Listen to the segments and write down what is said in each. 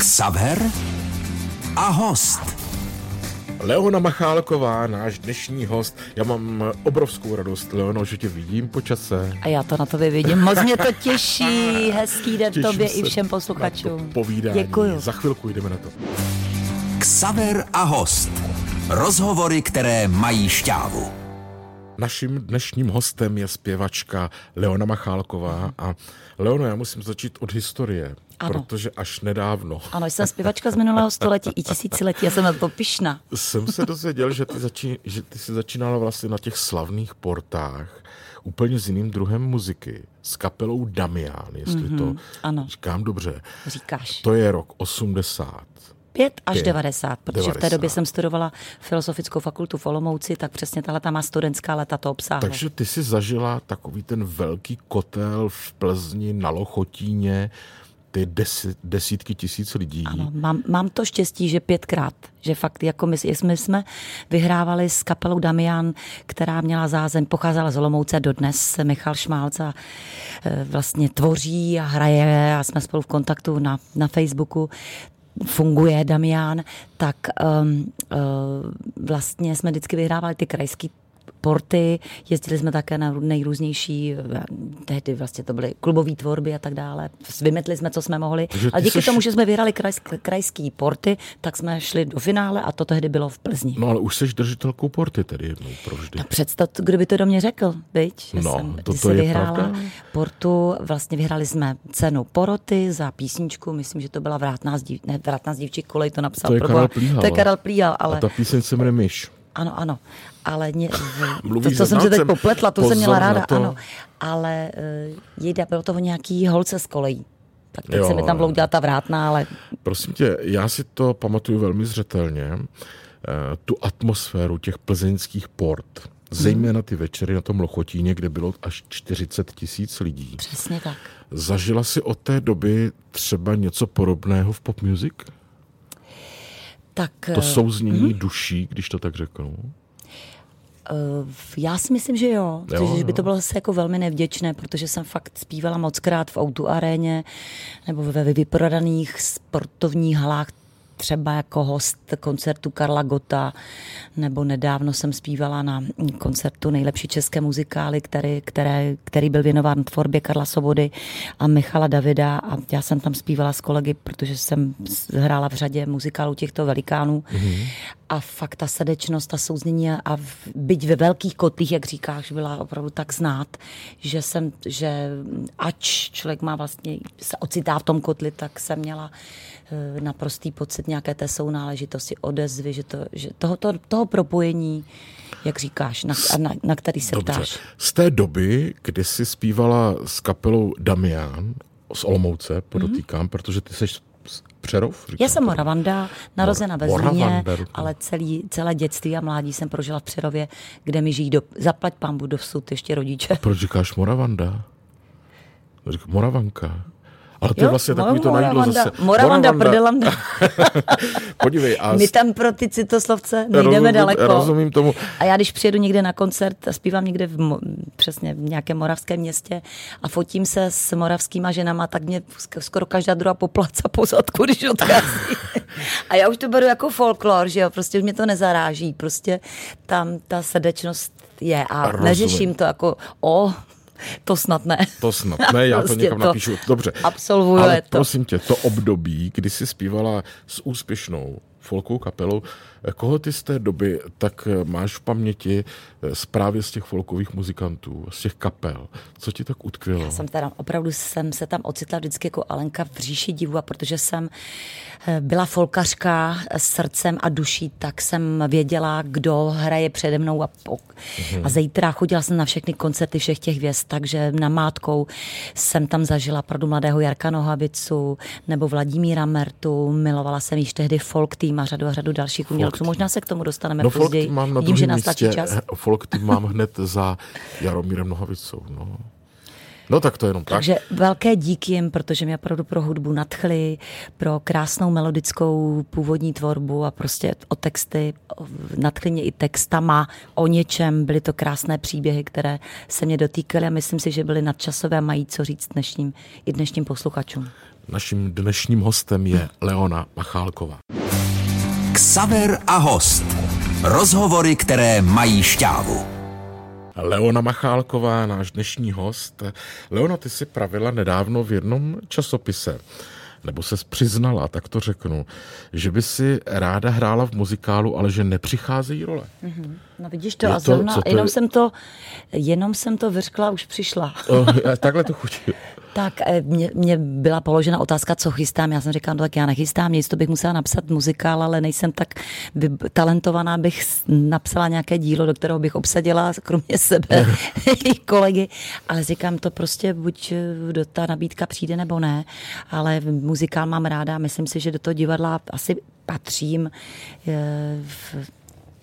Xaver a host. Leona Machálková, náš dnešní host. Já mám obrovskou radost, Leono, že tě vidím po čase. A já to na tobě vidím. Moc mě to těší. Hezký den Těším tobě se i všem Na posluchačům. to povídání. Děkuju. Za chvilku jdeme na to. Xaver a host. Rozhovory, které mají šťávu. Naším dnešním hostem je zpěvačka Leona Machálková. A Leono, já musím začít od historie, Ano. protože až nedávno Ano, jsem zpěvačka z minulého století i tisíciletí. Já jsem na to pišna. jsem se dozvěděl, že ty, začí, že ty jsi začínala vlastně na těch slavných portách úplně s jiným druhem muziky, s kapelou Damian, jestli mm-hmm, to Mhm, ano. říkám dobře. Říkáš. To je rok 80. 5 až Pět. 90, protože v 90. té době jsem studovala filozofickou fakultu v Olomouci, tak přesně tahle ta má studentská leta to obsáhla. Takže ty jsi zažila takový ten velký kotel v Plzni na Lochotíně, ty desi, desítky tisíc lidí. Ano, mám, mám to štěstí, že pětkrát, že fakt jako my, my jsme vyhrávali s kapelou Damian, která měla zázem, pocházela z Olomouce dodnes, Michal Šmálca eh, vlastně tvoří a hraje a jsme spolu v kontaktu na, na Facebooku funguje Damian, tak um, uh, vlastně jsme vždycky vyhrávali ty krajské porty, jezdili jsme také na nejrůznější, eh, tehdy vlastně to byly klubové tvorby a tak dále. Vymetli jsme, co jsme mohli. Takže A díky tomu, že jsme vyhrali krajsk, krajský porty, tak jsme šli do finále a to tehdy bylo v Plzni. No ale už jsi držitelkou porty tedy jednou provždy. Tak představ, kdo by to do mě řekl, viď? Že No, jsem, to- když to je vyhrála pravda. portu, vlastně vyhráli jsme cenu poroty za písničku, myslím, že to byla Vrátná z, dív, ne, Vrátná z dívčí kolej, to napsal. To je Karel. Plíhal. To je Karel Plíhal, ale A ta píseň se jmenuje Myš. Ano, ano. Ale ně, Mluvíš to, to se jsem se teď popletla, to jsem měla ráda, to. ano. Ale uh, jde, bylo to o nějaký holce z kolejí. Tak teď Jo. se mi tam bloudila ta vrátná, ale Prosím tě, já si to pamatuju velmi zřetelně, eh, tu atmosféru těch plzeňských port, zejména ty večery na tom Lochotíně, kde bylo až 40 tisíc lidí. přesně tak. Zažila si od té doby třeba něco podobného v pop music? Tak To eh, souznění duší, když to tak řeknu. Eh, Já si myslím, že jo, Jo, jo že by jo. to bylo zase jako velmi nevděčné, protože jsem fakt zpívala moc krát v autu aréně nebo ve vyprodaných sportovních halách, třeba jako host koncertu Karla Gota, nebo nedávno jsem zpívala na koncertu nejlepší české muzikály, který, které, který byl věnován tvorbě Karla Sobody a Michala Davida. A já jsem tam zpívala s kolegy, protože jsem hrála v řadě muzikálů těchto velikánů a fakt ta srdečnost, ta souznění a v, byť ve velkých kotlích, jak říkáš, byla opravdu tak znát, že jsem, že ač člověk má vlastně, se ocitá v tom kotli, tak jsem měla eh, naprostý pocit nějaké té sounáležitosti, odezvy, že, to, že tohoto, toho propojení, jak říkáš, na, a na, na který se Dobře. ptáš. Z té doby, kdy jsi zpívala s kapelou Damian z Olomouce, podotýkám, protože ty jsi Přerov? Já říkám jsem to? Moravanda, narozena ve Zlíně, ale celý, celé dětství a mládí jsem prožila v Přerově, kde mi žijí do, zaplať pambu dosud ještě rodiče. Proč říkáš Moravanda? Řík, Moravanka. Ale to je Jo, vlastně takový to najídlo Moravanda, zase. Moravanda, prdelanda. Podívej, a My tam pro ty citoslovce nejdeme rozumím, daleko. rozumím tomu. A já když přijedu někde na koncert a zpívám někde v, přesně v nějakém moravském městě a fotím se s moravskýma ženama, tak mě sk- skoro každá druhá popláca po zadku, když odchází. a já už to beru jako folklor, že jo, prostě už mě to nezaráží, prostě tam ta srdečnost je a Rozumím. neřeším to jako o, to snad ne. To snad ne, já to Prostě někam to napíšu. Dobře. absolvuje Ale to. prosím tě, to období, kdy jsi zpívala s úspěšnou folkovou kapelou, koho ty z té doby tak eh, máš v paměti eh, z- těch folkových muzikantů, z těch kapel? Co ti tak utkvělo? Já jsem teda opravdu jsem se tam ocitla vždycky jako Alenka v říši divu a protože jsem eh, byla folkařka s srdcem a duší, tak jsem věděla, kdo hraje přede mnou a, po, a zítra chodila jsem na všechny koncerty všech těch hvězd, takže na Mátkou jsem tam zažila opravdu mladého Jarka Nohavicu nebo Vladimíra Mertu, milovala jsem již tehdy folk tým a řadu a řadu dalších umělců. Možná se k tomu dostaneme No později. mám na Vidím, že nastačí místě, čas. folk tým mám hned za Jaromírem Nohavicou. No. no tak to jenom tak. Takže velké díky jim, protože mě opravdu pro hudbu nadchli, pro krásnou melodickou původní tvorbu a prostě o texty, nadchli mě i textama o něčem. Byly to krásné příběhy, které se mě dotýkaly a myslím si, že byly nadčasové a mají co říct dnešním, i dnešním posluchačům. Naším dnešním hostem je Leona Machálková. Ksaver a host. Rozhovory, které mají šťávu. Leona Machálková, náš dnešní host. Leona, ty si pravila nedávno v jednom časopise, nebo se přiznala, tak to řeknu, že by si ráda hrála v muzikálu, ale že nepřicházejí role. Mm-hmm. No vidíš to, je a zrovna, to, to jenom, je? jsem to, jenom jsem to vyřkla, už přišla. Oh, takhle to chutí. Tak eh, mě, mě byla položena otázka, co chystám. Já jsem říkala, no tak já nechystám nic, to bych musela napsat muzikál, ale nejsem tak talentovaná, bych napsala nějaké dílo, do kterého bych obsadila kromě sebe i kolegy. Ale říkám, to prostě buď eh, do ta nabídka přijde nebo ne, ale muzikál mám ráda, myslím si, že do toho divadla asi patřím. Eh,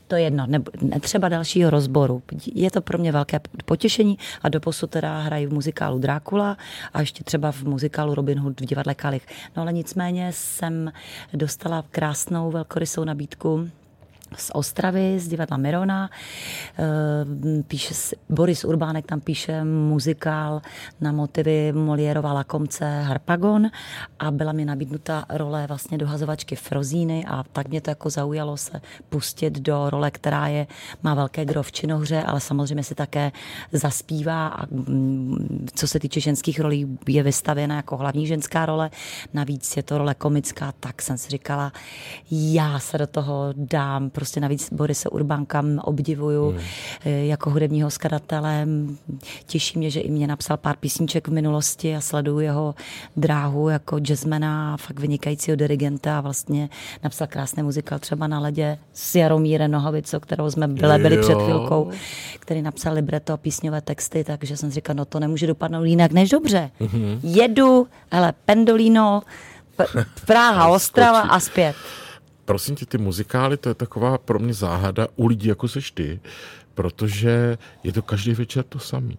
to je jedno, ne, třeba dalšího rozboru. Je to pro mě velké potěšení a doposud teda hraji v muzikálu Drákula a ještě třeba v muzikálu Robin Hood v divadle Kalich. No ale nicméně jsem dostala krásnou velkorysou nabídku z Ostravy, z divadla Mirona. Eh, píše, Boris Urbánek tam píše muzikál na motivy Moliérova lakomce Harpagon a byla mi nabídnuta role vlastně dohazovačky Frozíny a tak mě to jako zaujalo se pustit do role, která je, má velké gro v činohře, ale samozřejmě si také zaspívá a mm, co se týče ženských rolí je vystavěna jako hlavní ženská role. Navíc je to role komická, tak jsem si říkala, já se do toho dám prostě navíc Borise Urbánka obdivuju hmm. Eh, jako hudebního skladatele. Těší mě, že i mě napsal pár písniček v minulosti a sleduju jeho dráhu jako jazzmana, fakt vynikajícího dirigenta a vlastně napsal krásný muzikál třeba na ledě s Jaromírem Nohavico, kterou jsme byli, byli před chvilkou, který napsal libreto a písňové texty, takže jsem říkal, no to nemůže dopadnout jinak než dobře. Mm-hmm. Jedu, hele, Pendolino, Praha, Ostrava a zpět prosím tě, ty muzikály, to je taková pro mě záhada u lidí, jako seš ty, protože je to každý večer to samý.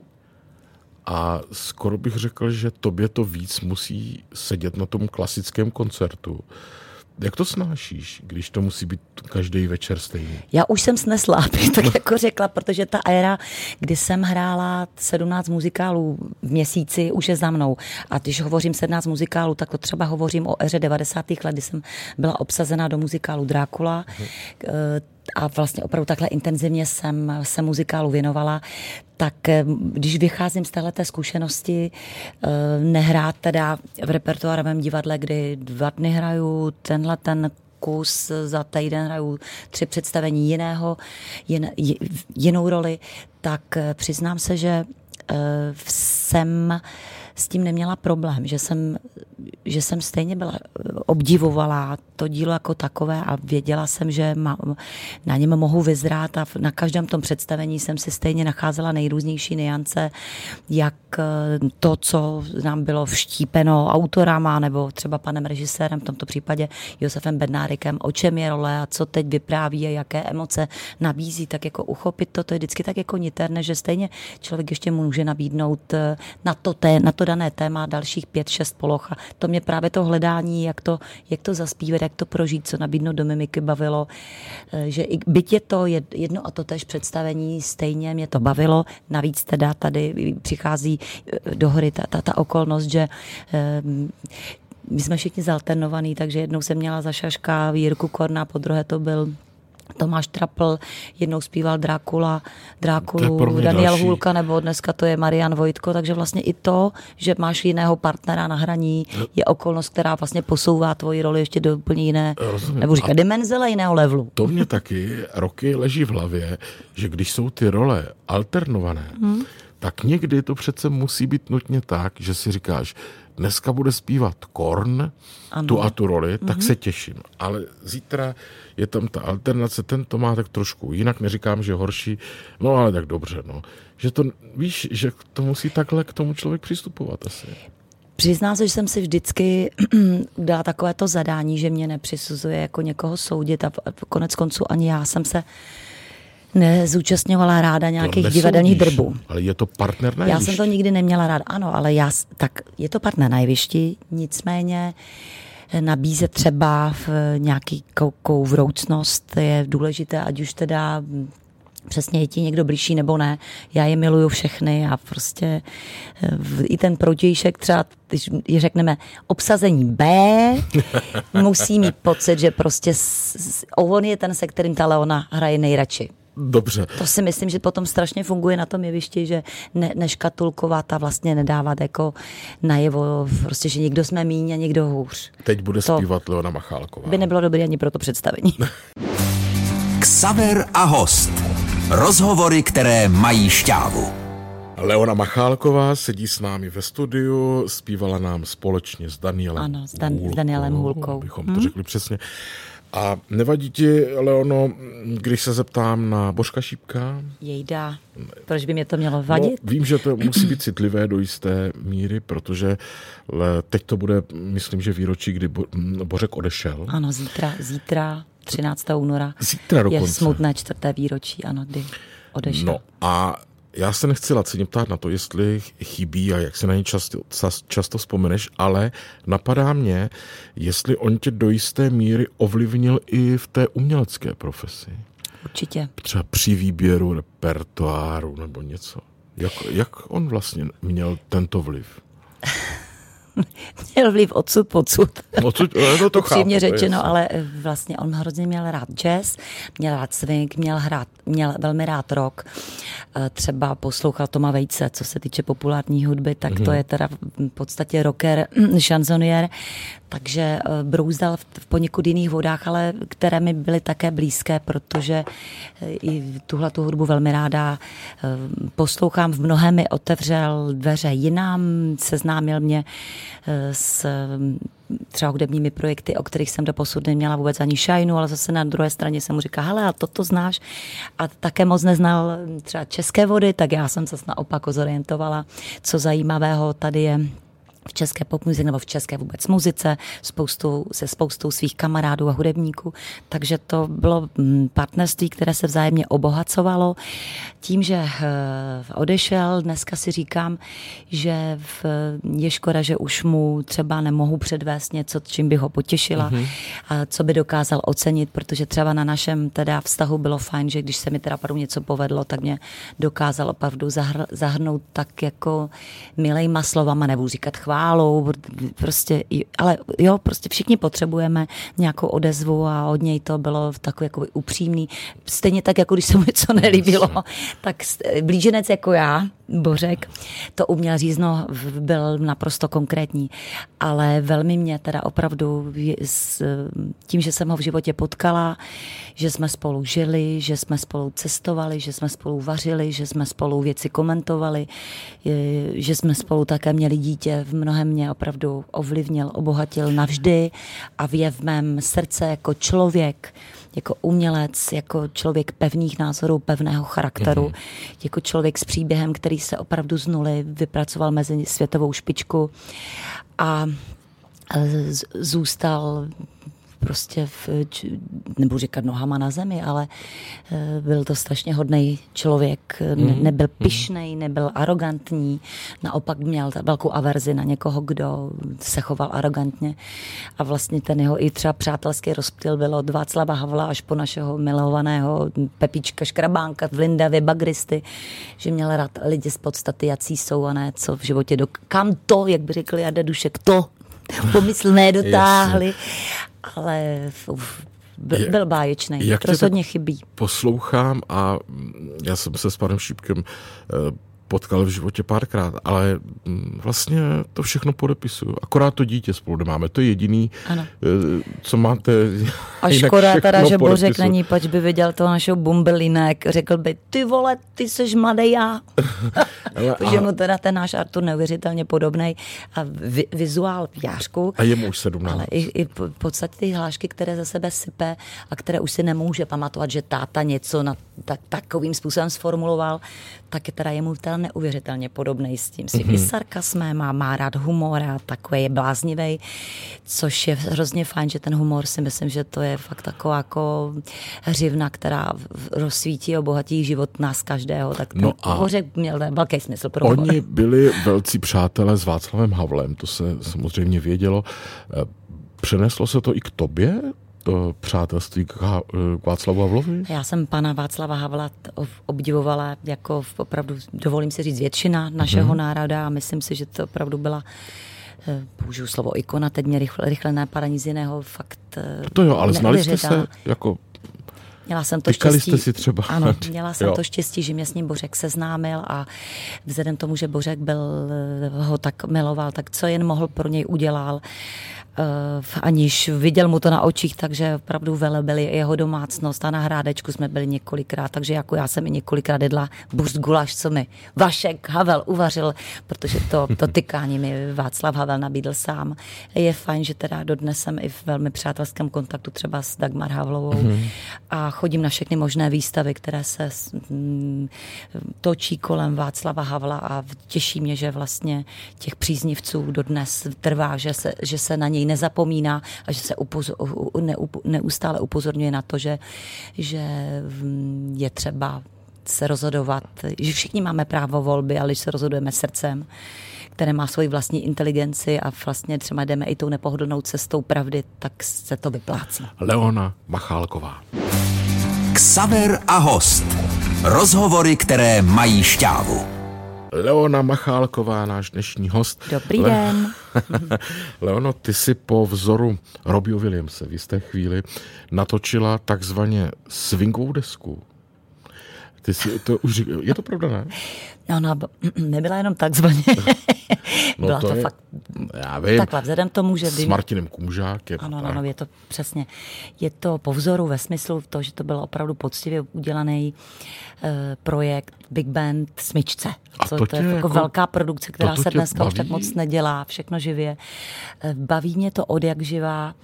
A skoro bych řekl, že tobě to víc musí sedět na tom klasickém koncertu, jak to snášíš, když to musí být každý večer stejný? Já už jsem snesla, abych tak jako řekla, protože ta éra, kdy jsem hrála 17 muzikálů v měsíci, už je za mnou. A když hovořím 17 muzikálů, tak to třeba hovořím o éře 90. let, kdy jsem byla obsazena do muzikálu Drákula. Hmm a vlastně opravdu takhle intenzivně jsem se muzikálu věnovala, tak eh, když vycházím z této zkušenosti, eh, nehrát teda v repertoárovém divadle, kdy dva dny hraju tenhle ten kus, za týden hraju tři představení jiného, jin, jinou roli, tak eh, přiznám se, že jsem s tím neměla problém, že jsem, že jsem stejně byla, obdivovala to dílo jako takové a věděla jsem, že ma, na něm mohu vyzrát a na každém tom představení jsem si stejně nacházela nejrůznější niance, jak eh, to, co nám bylo vštípeno autorama nebo třeba panem režisérem, v tomto případě Josefem Bednárikem, o čem je role a co teď vypráví a jaké emoce nabízí, tak jako uchopit to, to je vždycky tak jako niterné, že stejně člověk ještě může nabídnout eh, na to, té, na to dané téma dalších pět, šest poloh. A to mě právě to hledání, jak to, jak to zaspívat, jak to prožít, co nabídnout do mimiky bavilo, eh, že i byť je to jedno a to tež představení, stejně mě to bavilo, navíc teda tady přichází eh, do hry ta, ta, ta okolnost, že my jsme všichni zalternovaný, takže jednou jsem měla za šaška Jirku Korna, po druhé to byl Tomáš Trapl, jednou zpíval Drákula, Drákulu, Daniel další. Hůlka, nebo dneska to je Marian Vojtko, takže vlastně i to, že máš jiného partnera na hraní, je okolnost, která vlastně posouvá tvoji roli ještě do úplně jiné, Rozumím. nebo říká, dimenze, ale jiného levelu. To mě taky roky leží v hlavě, že když jsou ty role alternované, hmm. tak někdy to přece musí být nutně tak, že si říkáš, dneska bude zpívat Korn, ano. tu a tu roli, mm-hmm. tak mhm. se těším. Ale zítra je tam ta alternace, ten to má tak trošku jinak, neříkám, že horší, no ale tak dobře, no. Že to, víš, že to musí takhle k tomu člověk přistupovat asi. Přiznám se, že jsem si vždycky dala takové to zadání, že mě nepřisuzuje jako někoho soudit a konec konců ani já jsem se nezúčastňovala ráda nějakých divadelních drbů. Ale je to partner na Já jsem to nikdy neměla ráda, ano, ale já, tak je to partner na jevišti, nicméně eh, nabízet třeba v nějaký vroucnost je důležité, ať už teda přesně je ti někdo blížší nebo ne. Já je miluju všechny a prostě eh, i ten protějšek třeba, když řekneme obsazení B, musí mít pocit, že prostě on je ten, se kterým ta Leona hraje nejradši. Dobře. To si myslím, že potom strašně funguje na tom jevišti, že ne, neškatulkovat a vlastně nedávat jako najevo, prostě, že někdo jsme míň a někdo hůř. Teď bude to zpívat Leona Machálková. By nebylo dobré ani pro to představení. Ksaver a host. Rozhovory, které mají šťávu. Leona Machálková sedí s námi ve studiu, zpívala nám společně s Danielem Ano, s, Dan- Hůlkou, s Danielem Hůlkou. Bychom hmm? to řekli přesně. A nevadí ti, Leono, když se zeptám na Božka Šípka? Jejda, proč by mě to mělo vadit? No, vím, že to musí být citlivé do jisté míry, protože teď to bude, myslím, že výročí, kdy Bořek odešel. Ano, zítra, zítra 13. února. Zítra dokonce. Je smutné čtvrté výročí, ano, kdy odešel. No a já se nechci lacině ptát na to, jestli chybí a jak se na ně často, často vzpomeneš, ale napadá mě, jestli on tě do jisté míry ovlivnil i v té umělecké profesi. Určitě. Třeba při výběru repertoáru nebo něco. Jak, jak on vlastně měl tento vliv? měl vliv odsud podsud. Odsud, no to Upřímně chápu, řečeno, ale eh, vlastně on hrozně měl rád jazz, měl rád swing, měl, hrát, měl velmi rád rock. Eh, třeba poslouchal Toma Vejce, co se týče populární hudby, tak mm-hmm. to mhm. je teda v podstatě rocker, šanzonier, takže eh, brouzdal v poněkud jiných vodách, ale které mi byly také blízké, protože i tuhle tu hudbu velmi ráda poslouchám. V mnohem mi otevřel dveře jinám, seznámil mě s třeba hudebními projekty, o kterých jsem do posud neměla vůbec ani šajnu, ale zase na druhé straně jsem mu říká, hele, a toto znáš. A také moc neznal třeba české vody, tak já jsem se naopak zorientovala, co zajímavého tady je v české popmuzice nebo v české vůbec muzice spoustu, se spoustou svých kamarádů a hudebníků. Takže to bylo mm, partnerství, které se vzájemně obohacovalo. Tím, že eh, odešel, dneska si říkám, že je škoda, že už mu třeba nemohu předvést něco, čím by ho potěšila mm-hmm. a co by dokázal ocenit, protože třeba na našem teda vztahu bylo fajn, že když se mi teda padu něco povedlo, tak mě dokázal opravdu zahr- zahrnout tak jako milejma slovama, nebudu říkat chvál, chválou, prostě, ale jo, prostě všichni potřebujeme nějakou odezvu a od něj to bylo takový jako upřímný. Stejně tak, jako když se mu něco nelíbilo, tak blíženec jako já, Bořek, to uměl řízno, byl naprosto konkrétní, ale velmi mě teda opravdu s tím, že jsem ho v životě potkala, že jsme spolu žili, že jsme spolu cestovali, že jsme spolu vařili, že jsme spolu věci komentovali, že jsme spolu také měli dítě v mnohem mě opravdu ovlivnil, obohatil navždy a je v mém srdce jako člověk, jako umělec, jako člověk pevných názorů, pevného charakteru, mm-hmm. jako člověk s příběhem, který se opravdu z nuly vypracoval mezi světovou špičku a zůstal prostě, v, nebudu říkat nohama na zemi, ale eh, byl to strašně hodný člověk, mm. nebyl mhm. pišnej, nebyl arrogantní, naopak měl velkou averzi na někoho, kdo se choval arrogantně a vlastně ten jeho i třeba přátelský rozptyl byl od Václava Havla až po našeho milovaného Pepička Škrabánka v Lindavě Bagristy, že měl rád lidi z podstaty, jací jsou a ne co v životě, do, kam to, jak by řekli Jarda Dušek, to pomyslné dotáhli ale uf, byl, byl báječný. Jak Rozhodně chybí. Poslouchám a já jsem se s panem Šípkem eh, potkal v životě párkrát, ale mm, vlastně to všechno podepisuju. Akorát to dítě spolu nemáme. To je jediný, ano. Eh, co máte. A škoda teda, že Bořek není, pač by viděl toho našeho bumbelinek. Řekl by, ty vole, ty jsi mladý já. Protože mu teda ten náš Artur neuvěřitelně podobný a vi, vizuál v Jářku. A je mu už 17. Ale i, i v podstatě ty hlášky, které za sebe sype a které už si nemůže pamatovat, že táta něco na tak, takovým způsobem sformuloval, tak je teda jemu teda neuvěřitelně podobný s tím svým mm-hmm. sarkasmem má, má rád humor a takový je bláznivý, což je hrozně fajn, že ten humor si myslím, že to je fakt taková jako hřivna, která rozsvítí a obohatí život nás každého, tak ten no a hořek měl velký smysl pro Oni humor. byli velcí přátelé s Václavem Havlem, to se samozřejmě vědělo. Přeneslo se to i k tobě? To přátelství k, Há- k Václavu Havlovi? Já jsem pana Václava Havla obdivovala jako v- opravdu, dovolím si říct, většina našeho Mhm. národa a myslím si, že to opravdu byla eh, použiju slovo ikona, teď mě rychle, rychle napadá nic jiného, fakt eh, To jo, ale znali jste se jako Měla jsem to Tykali štěstí. jste si třeba? Ano, měla jsem Jo. to štěstí, že mě s ním Bořek seznámil a vzhledem tomu, že Bořek byl, eh, ho tak miloval, tak co jen mohl pro něj udělal, aniž viděl mu to na očích, takže opravdu velebili jeho domácnost a na hrádečku jsme byli několikrát, takže jako já jsem i několikrát jedla burst gulaš, co mi Vašek Havel uvařil, protože to, to tykání mi Václav Havel nabídl sám. Je fajn, že teda dodnes jsem i v velmi přátelském kontaktu třeba s Dagmar Havlovou mm-hmm. a chodím na všechny možné výstavy, které se mm, točí kolem Václava Havla a těší mě, že vlastně těch příznivců dodnes trvá, že se, že se na něj nezapomíná a že se upozor, ne, neustále upozorňuje na to, že, že mm, je třeba se rozhodovat, že všichni máme právo volby, ale když se rozhodujeme srdcem, které má svoji vlastní inteligenci a vlastně třeba jdeme i tou nepohodlnou cestou pravdy, tak se to vyplácí. Leona Machálková. Ksaver a host. Rozhovory, které mají šťávu. Leona Machálková, náš dnešní host. Dobrý den. Leono, ty si po vzoru Robbie Williamse v jisté chvíli natočila takzvaně swingovou desku. Ty si to už, je to pravda, ne? No, ona b- nebyla jenom takzvaně. No Byla to, je, fakt já vím, takhle, vzhledem k tomu, že s Martinem Kůžákem. Ano, ano, ano, je to přesně. Je to po vzoru ve smyslu to, že to byl opravdu poctivě udělaný uh, projekt Big Band Smyčce. A Co, to to, je jako, jako- velká produkce, která se dneska už tak baví? moc nedělá, všechno živě. Eh, Baví mě to od jak živá.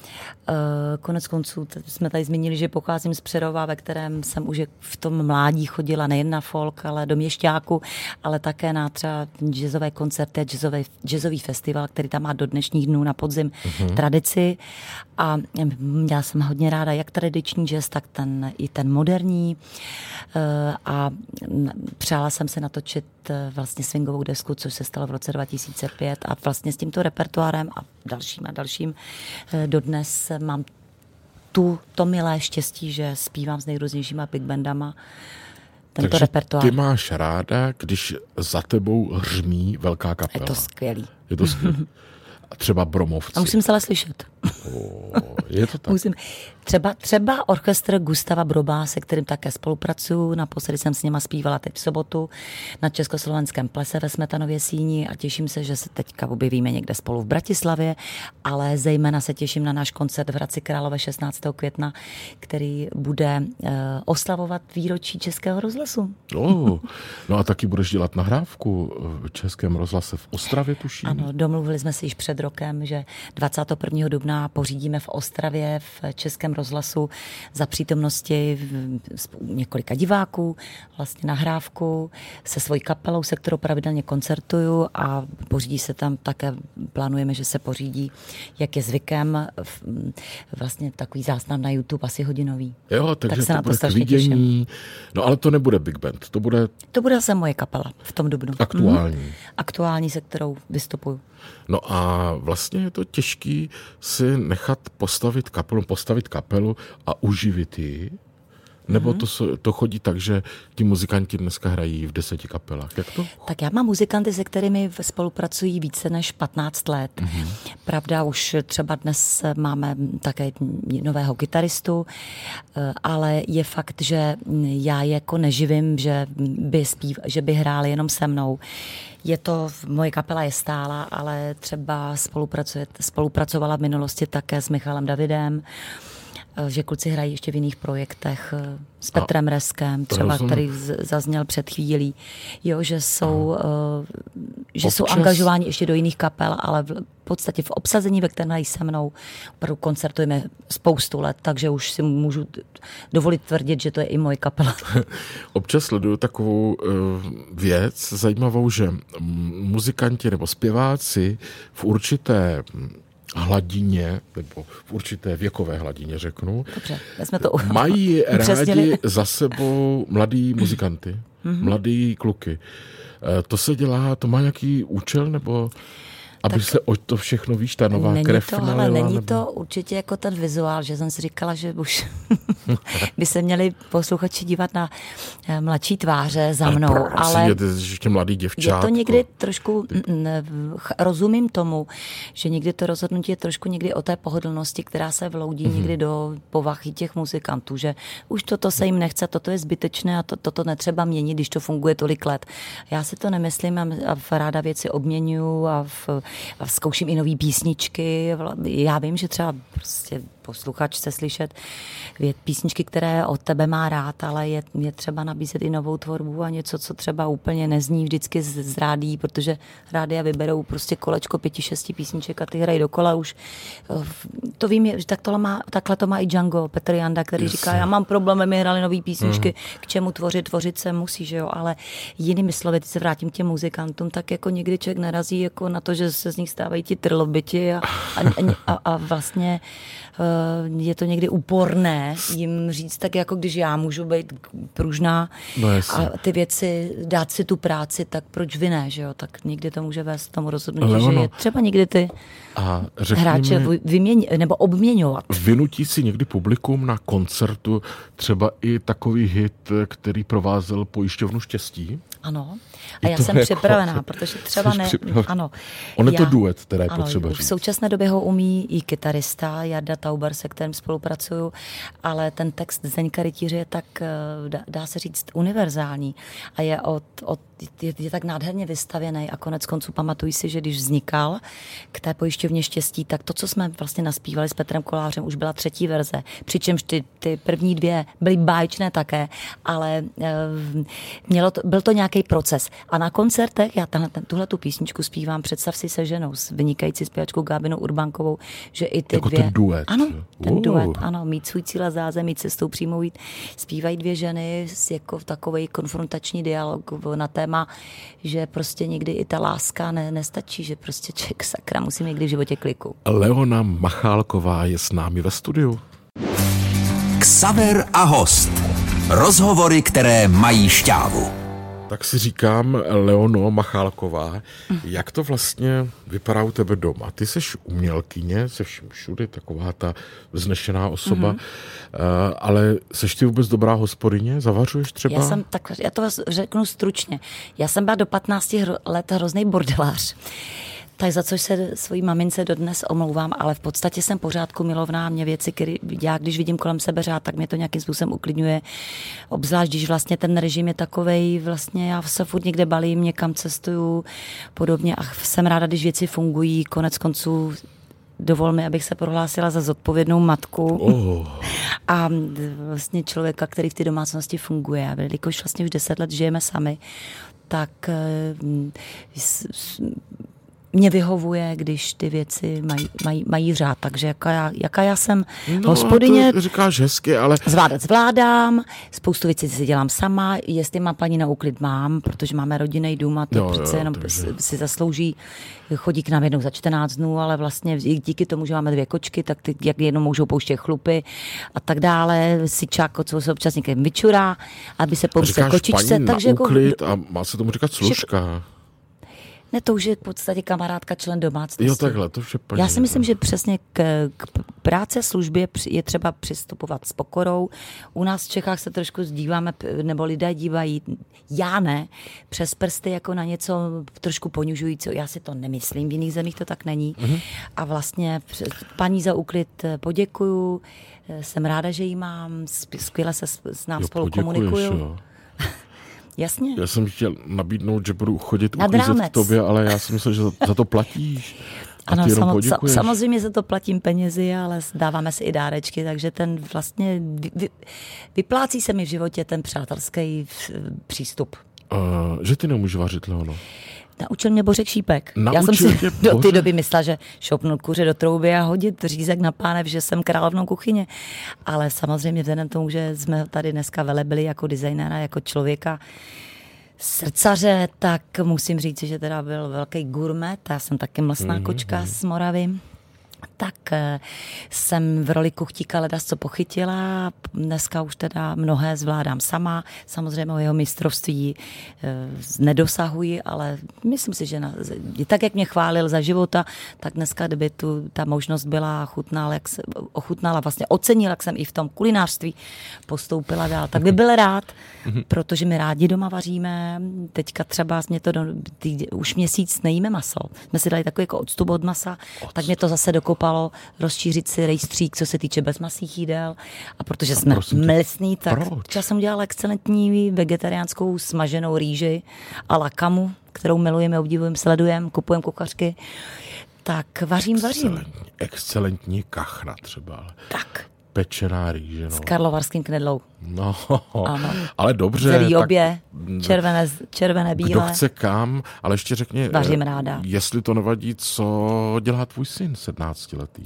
Uh, konec konců jsme tady zmínili, že pocházím z Přerova, ve kterém jsem už v tom mládí chodila nejen na folk, ale do Měšťáku, ale také na třeba jazzové koncerty, a jazzový, jazzový festival, který tam má do dnešních dnů na podzim mm-hmm. tradici. A měla jsem hodně ráda jak tradiční jazz, tak ten, i ten moderní. Eh, A přála jsem se natočit eh, vlastně swingovou desku, což se stalo v roce 2005 a vlastně s tímto repertoárem a dalším a dalším eh, dodnes mám tu, to milé štěstí, že zpívám s nejrůznějšíma big bandama tento Takže repertoár. ty máš ráda, když za tebou hřmí velká Je kapela. to skvělý. Je to skvělé. A třeba bromovci. A musím se ale slyšet. O, je to tak. Musím. Třeba, třeba orchestr Gustava Broba, se kterým také spolupracuju. Naposledy jsem s nima zpívala teď v sobotu na Československém plese ve Smetanově síni a těším se, že se teďka objevíme někde spolu v Bratislavě, ale zejména se těším na náš koncert v Hradci Králové 16. května, který bude uh, oslavovat výročí Českého rozhlasu. Oh, no a taky budeš dělat nahrávku v Českém rozhlase v Ostravě, tuším. Ano, domluvili jsme si již před rokem, že 21. dubna pořídíme v Ostravě v Českém rozhlasu za přítomnosti několika diváků vlastně nahrávku se svojí kapelou, se kterou pravidelně koncertuju a pořídí se tam také, plánujeme, že se pořídí, jak je zvykem, vlastně takový záznam na YouTube asi hodinový. Jo, takže tak se to na to strašně těším. vidění. No ale to nebude Big Band, to bude To bude zase moje kapela v tom dubnu. aktuální. Mhm. Aktuální, se kterou vystupuju. No a vlastně je to těžký si nechat postavit kapelu, postavit kapelu a uživit ji. Nebo Mhm. to, to chodí tak, že ti muzikanti dneska hrají v deseti kapelách. Jak to? Tak já mám muzikanty, se kterými spolupracují více než 15 let. Mm-hmm. Pravda, už třeba dnes máme také nového kytaristu, eh, ale je fakt, že já je jako neživím, že by, zpív, že by hráli jenom se mnou. Je to, moje kapela je stála, ale třeba spolupracuje, spolupracovala v minulosti také s Michalem Davidem, že kluci hrají ještě v jiných projektech eh, s Petrem Reskem, třeba, který zazněl před chvílí, jo, že jsou, uh, že jsou Občas- angažováni ještě do jiných kapel, ale v podstatě v obsazení, ve kterém se mnou, opravdu koncertujeme spoustu let, takže už si můžu dovolit tvrdit, že to je i moje kapela. Občas sleduju takovou uh, věc zajímavou, že muzikanti nebo zpěváci v určité hladině, nebo v určité věkové hladině řeknu, Dobře, jsme to u- mají upřesnili. rádi za sebou mladý muzikanty, Mhm. mladý kluky. Eh, To se dělá, to má nějaký účel, nebo Aby Tak- se o to všechno, víš, ta nová není krev to, ale nalila, není nebo- to určitě jako ten vizuál, že jsem si říkala, že už by se měli posluchači dívat na eh, mladší tváře za mnou, prosím ale ty jsi ještě mladý je děvčátko. to někdy trošku, mm, mm, ch- rozumím tomu, že někdy to rozhodnutí je trošku někdy o té pohodlnosti, která se vloudí Mhm. někdy do povahy těch muzikantů, že už toto se jim nechce, toto je zbytečné a to, toto netřeba měnit, když to funguje tolik let. Já si to nemyslím a, a v- ráda věci obměňuju a, v, a zkouším i nové písničky. Já vím, že třeba prostě posluchač chce slyšet vět, písničky, které od tebe má rád, ale je, je třeba nabízet i novou tvorbu a něco, co třeba úplně nezní vždycky z, z rádí, protože rádia vyberou prostě kolečko pěti, šesti písniček a ty hrají dokola už. To vím, že tak tohle má, takhle to má i Django, Petr Janda, který Jasně. říká, já mám problém, my hrali nové písničky, k čemu tvořit, tvořit se musí, že jo, ale jinými slovy, teď se vrátím k těm muzikantům, tak jako někdy člověk narazí jako na to, že se z nich stávají ti trlobiti a, a, a, a vlastně eh, je to někdy úporné jim říct, tak jako když já můžu být pružná No a ty věci, dát si tu práci, tak proč vy ne, že jo? Tak někdy to může vést k tomu rozhodnutí, Ale že ono- je třeba někdy ty A hráče mi, vy- vyměň, nebo obměňovat. vynutí si někdy publikum na koncertu třeba i takový hit, který provázel pojišťovnu štěstí? Ano. A já to jsem jako- připravená, protože třeba ne. Ano. On je to Já- duet, teda je ano, potřeba V říct. současné době ho umí i kytarista Jarda Tauber, se kterým spolupracuju, ale ten text Zdeňka Rytíře je tak, eh, dá, dá se říct, univerzální a je, od, od, je, je tak nádherně vystavěný a konec konců pamatuji si, že když vznikal k té pojišťovně štěstí, tak to, co jsme vlastně naspívali s Petrem Kolářem, už byla třetí verze, přičemž ty, ty první dvě byly báječné také, ale eh, mělo to, byl to nějaký proces. A na koncertech, já tahle, tuhle tu písničku zpívám, představ si se ženou, s vynikající zpěvačkou Gábinou Urbankovou, že i ty Jako dvě... ten duet. Ano, ten Wow. duet, ano, mít svůj cíl a zázemí, mít cestou přímou jít. Zpívají dvě ženy s jako takový konfrontační dialog na téma, že prostě někdy i ta láska ne, nestačí, že prostě člověk sakra musí někdy v životě kliku. Leona Machálková je s námi ve studiu. Ksaver a host. Rozhovory, které mají šťávu. Tak si říkám, Leono Machálková, jak to vlastně vypadá u tebe doma? Ty jsi umělkyně, se vším všudy, taková ta vznešená osoba, Mhm. mm-hmm. ale seš ty vůbec dobrá hospodyně? Zavařuješ třeba? Já jsem, tak, já to řeknu stručně. Já jsem byla do 15 hro, let hrozný bordelář. Tak za což se svojí mamince dodnes omlouvám, ale v podstatě jsem pořádku milovná. Mě věci, které já když vidím kolem sebe řád, tak mě to nějakým způsobem uklidňuje. Obzvlášť, když vlastně ten režim je takovej, vlastně já se furt někde balím, někam cestuju, podobně a jsem ráda, když věci fungují. Konec konců dovol mi, abych se prohlásila za zodpovědnou matku Oh, a vlastně člověka, který v té domácnosti funguje. A jelikož vlastně už deset let žijeme sami, tak eh, mě vyhovuje, když ty věci mají, mají, mají řád. Takže jaká já, jaká já jsem no, hospodyně, to říkáš hezky, ale Zvládat zvládám, spoustu věcí si dělám sama, jestli mám paní na úklid mám, protože máme rodinný dům a to Jo, jo, jo, přece jenom takže- si- zaslouží, chodí k nám jednou za 14 dnů, ale vlastně díky tomu, že máme dvě kočky, tak ty jak jednou můžou pouštět chlupy a tak dále, si čáko, co se občas někde vyčurá, aby se pouštěl kočičce, takže na jako, úklid a má se tomu říkat služka. Ne, to už je v podstatě kamarádka, člen domácnosti. Jo, takhle, to vše paní. Já si myslím, že přesně k, k práci a službě je třeba přistupovat s pokorou. U nás v Čechách se trošku díváme, nebo lidé dívají, já ne, přes prsty jako na něco trošku ponižujícího. Já si to nemyslím, v jiných zemích to tak není. Mhm. A vlastně paní za úklid eh, poděkuju, eh, jsem ráda, že ji mám, skvěle se s, s nám Jo, spolu komunikuju. jo. Jasně. Já jsem chtěl nabídnout, že budu chodit Nad uklízet rámec. k tobě, ale já si myslel, že za, za to platíš. A Ano, samo, samozřejmě za to platím penězi, ale dáváme si i dárečky, takže ten vlastně vy, vy, vyplácí se mi v životě ten přátelský v- přístup. Uh, že ty nemůžeš vařit, Leono. Naučil mě Bořek Šípek. Já Naučil jsem si tě do té doby myslela, že šopnout kuře do trouby a hodit řízek na pánev, že jsem královnou kuchyně. Ale samozřejmě vzhledem tomu, že jsme tady dneska velebili jako designéra, jako člověka, srdcaře, tak musím říct, že teda byl velký gurmet. Já jsem taky mlsná Mhm, mm, kočka z Moravy. Tak eh, jsem v roli kuchtíka ledas co pochytila. Dneska už teda mnohé zvládám sama. Samozřejmě o jeho mistrovství eh, nedosahuji, ale myslím si, že na, tak, jak mě chválil za života, tak dneska, kdyby tu ta možnost byla chutnala, jak se, ochutnala, vlastně ocenila, jak jsem i v tom kulinářství postoupila dál, tak by byl rád, protože my rádi doma vaříme. Teďka třeba mě to, do, tý, už měsíc nejíme maso. Jsme si dali takový jako odstup od masa, odstup. tak mě to zase dokopalo rozšířit si rejstřík, co se týče bezmasných jídel. A protože a jsme mlsní, tak třeba jsem udělala excelentní vegetariánskou smaženou rýži a lakamu, kterou milujeme, obdivujeme, sledujeme, kupujeme kuchařky. Tak vařím, vařím. Excelentní kachna třeba. Tak pečená rýže. No. S karlovarským knedlou. No, ano. ale dobře. Celý obě, červené, červené, bílé. Kdo chce kam, ale ještě řekni, Vařím ráda. jestli to nevadí, co dělá tvůj syn 17 letý?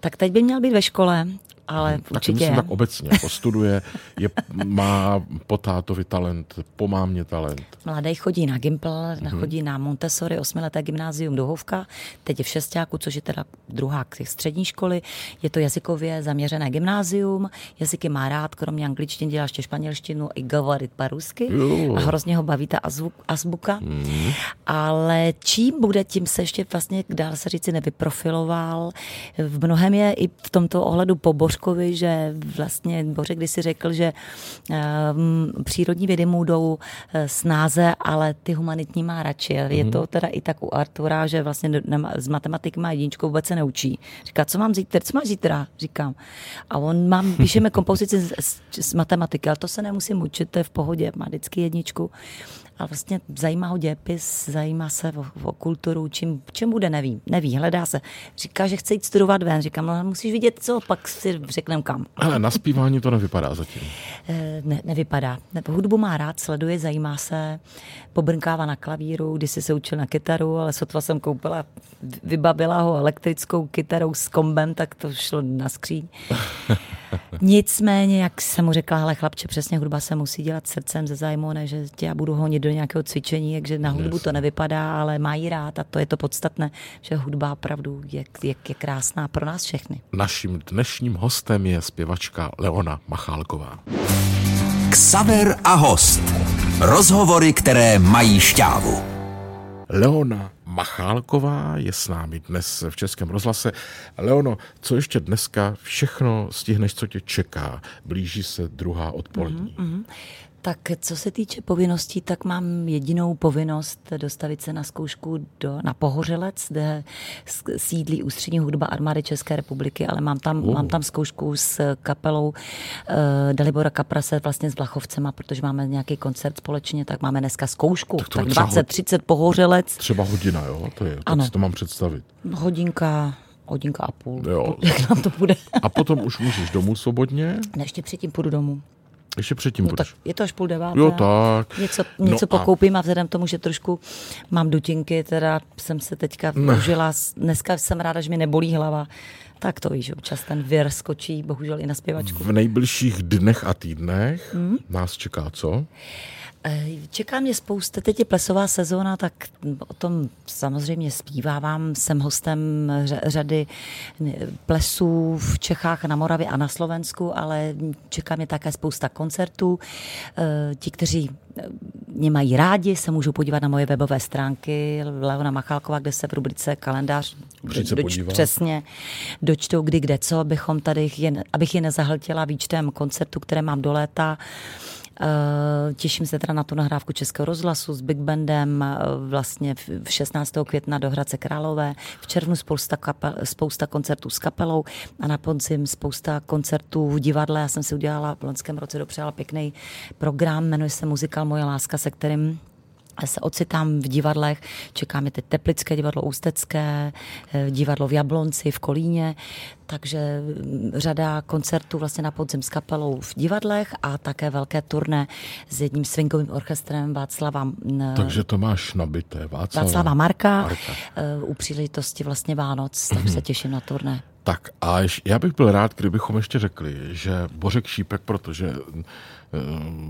Tak teď by měl být ve škole ale hmm, určitě. myslím tak obecně, jako studuje, je, má po tátovi talent, po mámě talent. Mladý chodí na Gimpl, mm-hmm. chodí na Montessori, osmileté gymnázium Duhovka, teď je v šestáku, což je teda druhá střední školy. Je to jazykově zaměřené gymnázium, jazyky má rád, kromě angličtiny dělá ještě španělštinu i govorit parusky a hrozně ho baví ta azbuka. Mm-hmm. Ale čím bude, tím se ještě vlastně, dá se říci, nevyprofiloval. V mnohem je i v tomto ohledu poboř Bořkovi, že vlastně když si řekl, že um, přírodní vědy mu jdou eh, snáze, ale ty humanitní má radši. Mm-hmm. Je to teda i tak u Artura, že vlastně z matematiky má jedničkou vůbec se neučí. Říká, co mám zítra, co máš zítra? Říkám. A on mám, píšeme kompozici z, z, z matematiky, ale to se nemusím učit, to je v pohodě, má vždycky jedničku a vlastně zajímá ho dějepis, zajímá se o, o kulturu, čím, čím bude, neví, neví, hledá se. Říká, že chce jít studovat ven, říkám, no musíš vidět co, pak si řekneme kam. Ale na zpívání to nevypadá zatím. Eh, ne, nevypadá. Ne, hudbu má rád, sleduje, zajímá se, pobrnkává na klavíru, když se učil na kytaru, ale sotva jsem koupila, vybavila ho elektrickou kytarou s kombem, tak to šlo na skříň. Nicméně, jak jsem mu řekla, ale chlapče, přesně hudba se musí dělat srdcem ze zájmu, ne, že tě já budu honit do nějakého cvičení, takže na hudbu to nevypadá, ale mají rád a to je to podstatné, že hudba opravdu je, je, je krásná pro nás všechny. Naším dnešním hostem je zpěvačka Leona Machálková. Ksaver a host. Rozhovory, které mají šťávu. Leona Machálková je s námi dnes v Českém rozhlase. Leono, co ještě dneska všechno stihneš, co tě čeká? Blíží se druhá odpolední. Mm-hmm. Tak co se týče povinností, tak mám jedinou povinnost dostavit se na zkoušku do, na Pohořelec, kde sídlí ústřední hudba armády České republiky, ale mám tam, uh. mám tam zkoušku s kapelou uh, Dalibora Kaprase vlastně s Vlachovcema, protože máme nějaký koncert společně, tak máme dneska zkoušku. Tak, tak 20-30 Pohořelec. Třeba hodina, jo? To je, ano. si to mám představit. Hodinka, hodinka a půl. Jo. Jak nám to bude. a potom už můžeš domů svobodně? Ne, ještě předtím půjdu domů. Ještě předtím no, tak Je to až půl deváté. Jo, tak. Něco, něco no pokoupím a... a vzhledem tomu, že trošku mám dutinky, teda jsem se teďka užila. Dneska jsem ráda, že mi nebolí hlava. Tak to víš, občas ten věr skočí, bohužel i na zpěvačku. V nejbližších dnech a týdnech hmm? nás čeká co? Eh, čeká mě spousta, teď je plesová sezóna, tak o tom samozřejmě zpívávám. Jsem hostem řady plesů v Čechách, na Moravě a na Slovensku, ale čeká mě také spousta koncertů. Eh, ti, kteří eh, mě mají rádi, se můžou podívat na moje webové stránky Leona Machálková, kde se v rubrice kalendář doč, přesně dočtou kdy, kde, co, abychom tady, jen, abych je nezahltila výčtem koncertu, které mám do léta. Eh, těším se teda na tu nahrávku Českého rozhlasu s Big Bandem eh, vlastně v 16. května do Hradce Králové, v červnu spousta, kapel, spousta koncertů s kapelou a na podzim spousta koncertů v divadle. Já jsem si udělala v loňském roce dopřála pěkný program, jmenuje se Muzikal Moje láska, se kterým se ocitám v divadlech, čeká mě teď Teplické divadlo Ústecké, eh, divadlo v Jablonci, v Kolíně, takže mm, řada koncertů vlastně na podzim s kapelou v divadlech a také velké turné s jedním swingovým orchestrem Václava. Takže to máš nabité. Václava, Václava Marka, Marka. Eh, u příležitosti vlastně Vánoc, tak se těším na turné. Tak a já bych byl rád, kdybychom ještě řekli, že Bořek Šípek, protože Eh,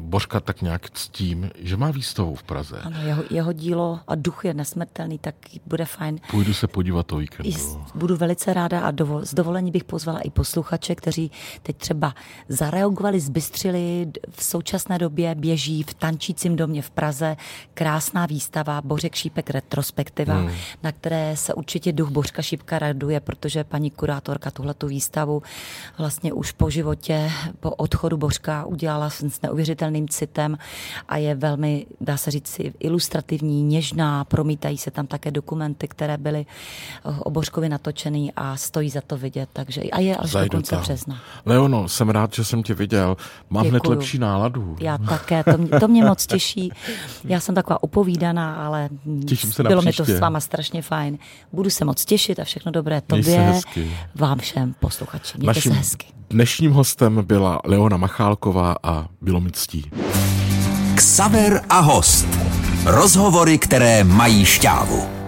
Božka tak nějak ctím, že má výstavu v Praze. Ano, jeho, jeho dílo a duch je nesmrtelný, tak bude fajn. Půjdu se podívat o víkendu. I budu velice ráda a dovol, s dovolením bych pozvala i posluchače, kteří teď třeba zareagovali, zbystřili. V současné době běží v Tančícím domě v Praze krásná výstava Bořek Šípek retrospektiva, hmm. na které se určitě duch Bořka Šípka raduje, protože paní kurátorka tuhletu výstavu vlastně už po životě, po odchodu Bořka udělala s neuvěřitelným citem a je velmi, dá se říct, ilustrativní, něžná, promítají se tam také dokumenty, které byly eh, o Božkovi natočený a stojí za to vidět, takže a je až Zajdu do konce tam. března. Leono, jsem rád, že jsem tě viděl. Mám Děkuju. hned lepší náladu. Já také, to mě, to mě moc těší. Já jsem taková upovídaná, ale Těším se bylo mi to s váma strašně fajn. Budu se moc těšit a všechno dobré tobě, vám všem posluchači. Mějte Naším se hezky. Dnešním hostem byla Leona Machálková a bylo mi ctí. Ksaver a host. Rozhovory, které mají šťávu.